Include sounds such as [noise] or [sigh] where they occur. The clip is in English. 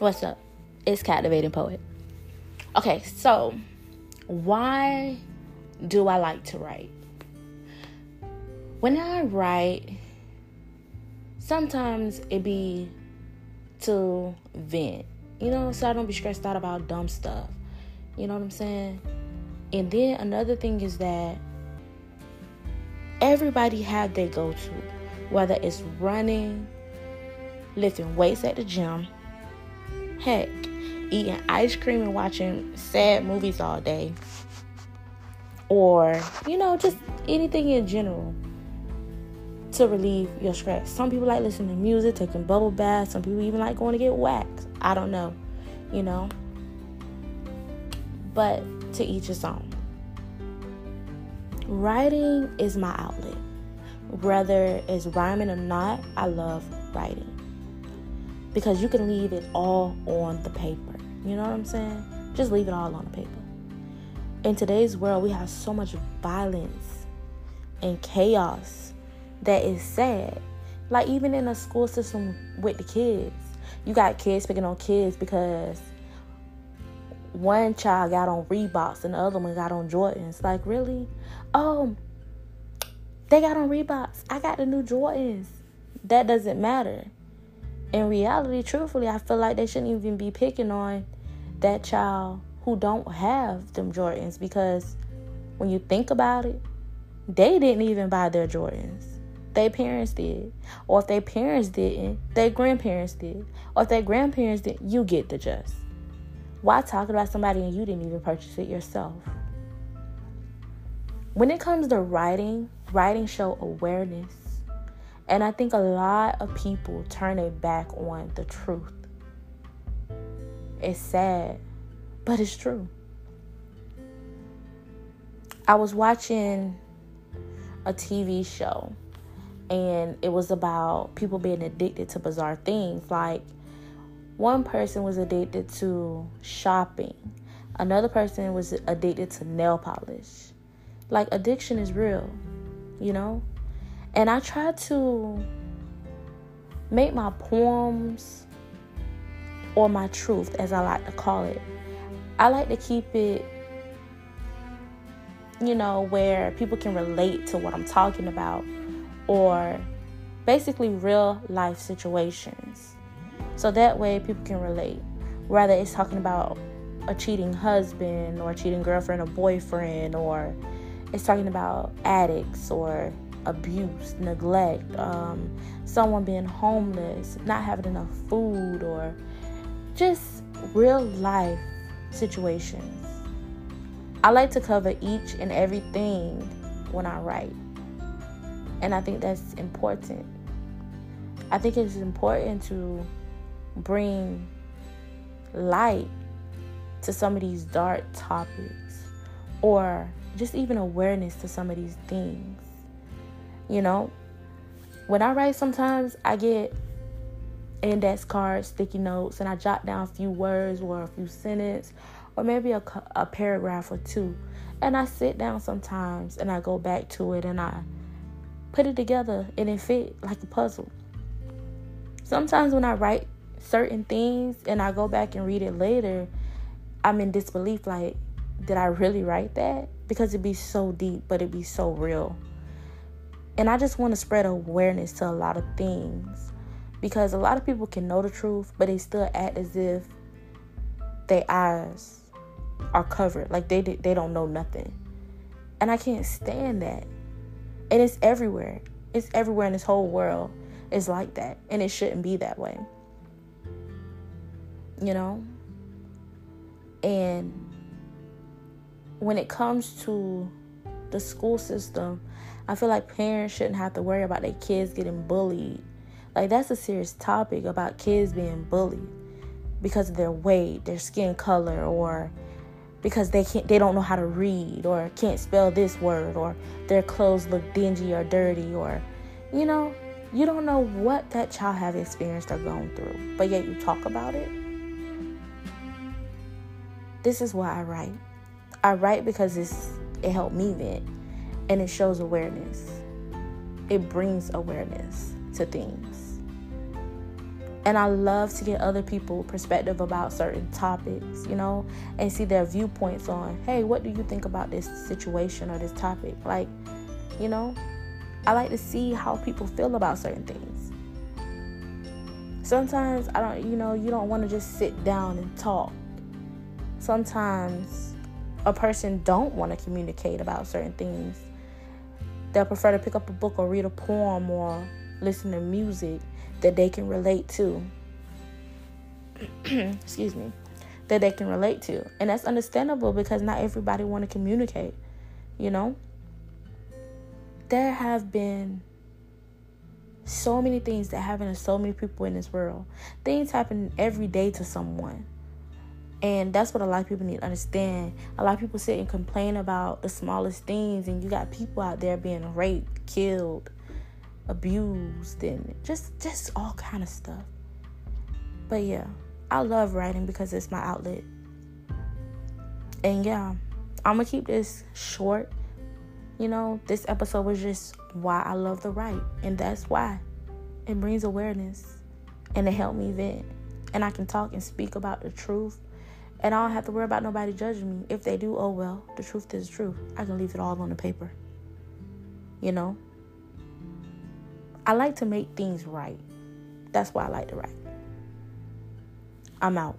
What's up? It's Captivating Poet. Okay, so why do I like to write? When I write, sometimes it be to vent, you know, so I don't be stressed out about dumb stuff. You know what I'm saying? And then another thing is that everybody have their go-to, whether it's running, lifting weights at the gym, heck, eating ice cream and watching sad movies all day, or you know, just anything in general to relieve your stress. Some people like listening to music, taking bubble baths. Some people even like going to get waxed. I don't know, you know. But to each his own. Writing is my outlet. Whether it's rhyming or not, I love writing. Because you can leave it all on the paper. You know what I'm saying? Just leave it all on the paper. In today's world, we have so much violence and chaos that is sad. Like, even in a school system with the kids, you got kids picking on kids because one child got on Reeboks and the other one got on Jordans. Like, really? Oh, they got on Reeboks. I got the new Jordans. That doesn't matter. In reality, truthfully, I feel like they shouldn't even be picking on that child who don't have them Jordans because when you think about it, they didn't even buy their Jordans. Their parents did. Or if their parents didn't, their grandparents did. Or if their grandparents didn't, you get the just. Why talk about somebody and you didn't even purchase it yourself? When it comes to writing, writing show awareness. And I think a lot of people turn it back on the truth. It's sad, but it's true. I was watching a TV show and it was about people being addicted to bizarre things like one person was addicted to shopping. Another person was addicted to nail polish. Like addiction is real, you know? And I try to make my poems or my truth, as I like to call it. I like to keep it, you know, where people can relate to what I'm talking about or basically real life situations. So that way people can relate. Whether it's talking about a cheating husband or a cheating girlfriend or boyfriend, or it's talking about addicts or abuse, neglect, um, someone being homeless, not having enough food, or just real life situations. I like to cover each and everything when I write. And I think that's important. I think it's important to bring light to some of these dark topics or just even awareness to some of these things. You know, when I write, sometimes I get index cards, sticky notes, and I jot down a few words or a few sentences or maybe a, a paragraph or two. And I sit down sometimes and I go back to it and I put it together and it fit like a puzzle. Sometimes when I write certain things and I go back and read it later, I'm in disbelief like, did I really write that? Because it'd be so deep, but it'd be so real. And I just want to spread awareness to a lot of things because a lot of people can know the truth, but they still act as if their eyes are covered, like they they don't know nothing. And I can't stand that. And it's everywhere. It's everywhere in this whole world. It's like that, and it shouldn't be that way you know? And when it comes to the school system, I feel like parents shouldn't have to worry about their kids getting bullied. Like that's a serious topic about kids being bullied because of their weight, their skin color, or because they can't they don't know how to read or can't spell this word or their clothes look dingy or dirty or you know, you don't know what that child have experienced or gone through. But yet you talk about it. This is why I write. I write because it's it helped me vent and it shows awareness. It brings awareness to things. And I love to get other people perspective about certain topics, you know, and see their viewpoints on, hey, what do you think about this situation or this topic? Like, you know, I like to see how people feel about certain things. Sometimes I don't, you know, you don't want to just sit down and talk. Sometimes a person don't want to communicate about certain things. They'll prefer to pick up a book or read a poem or listen to music that they can relate to. [clears throat] Excuse me. That they can relate to. And that's understandable because not everybody want to communicate, you know? There have been so many things that happen to so many people in this world. Things happen every day to someone. And that's what a lot of people need to understand. A lot of people sit and complain about the smallest things, and you got people out there being raped, killed, abused and just just all kind of stuff. But yeah, I love writing because it's my outlet. And yeah, I'm gonna keep this short. You know, this episode was just why I love to write, and that's why it brings awareness and it helped me vent. And I can talk and speak about the truth, and I don't have to worry about nobody judging me. If they do, oh well, the truth is truth. I can leave it all on the paper. You know, I like to make things right. That's why I like to write. I'm out.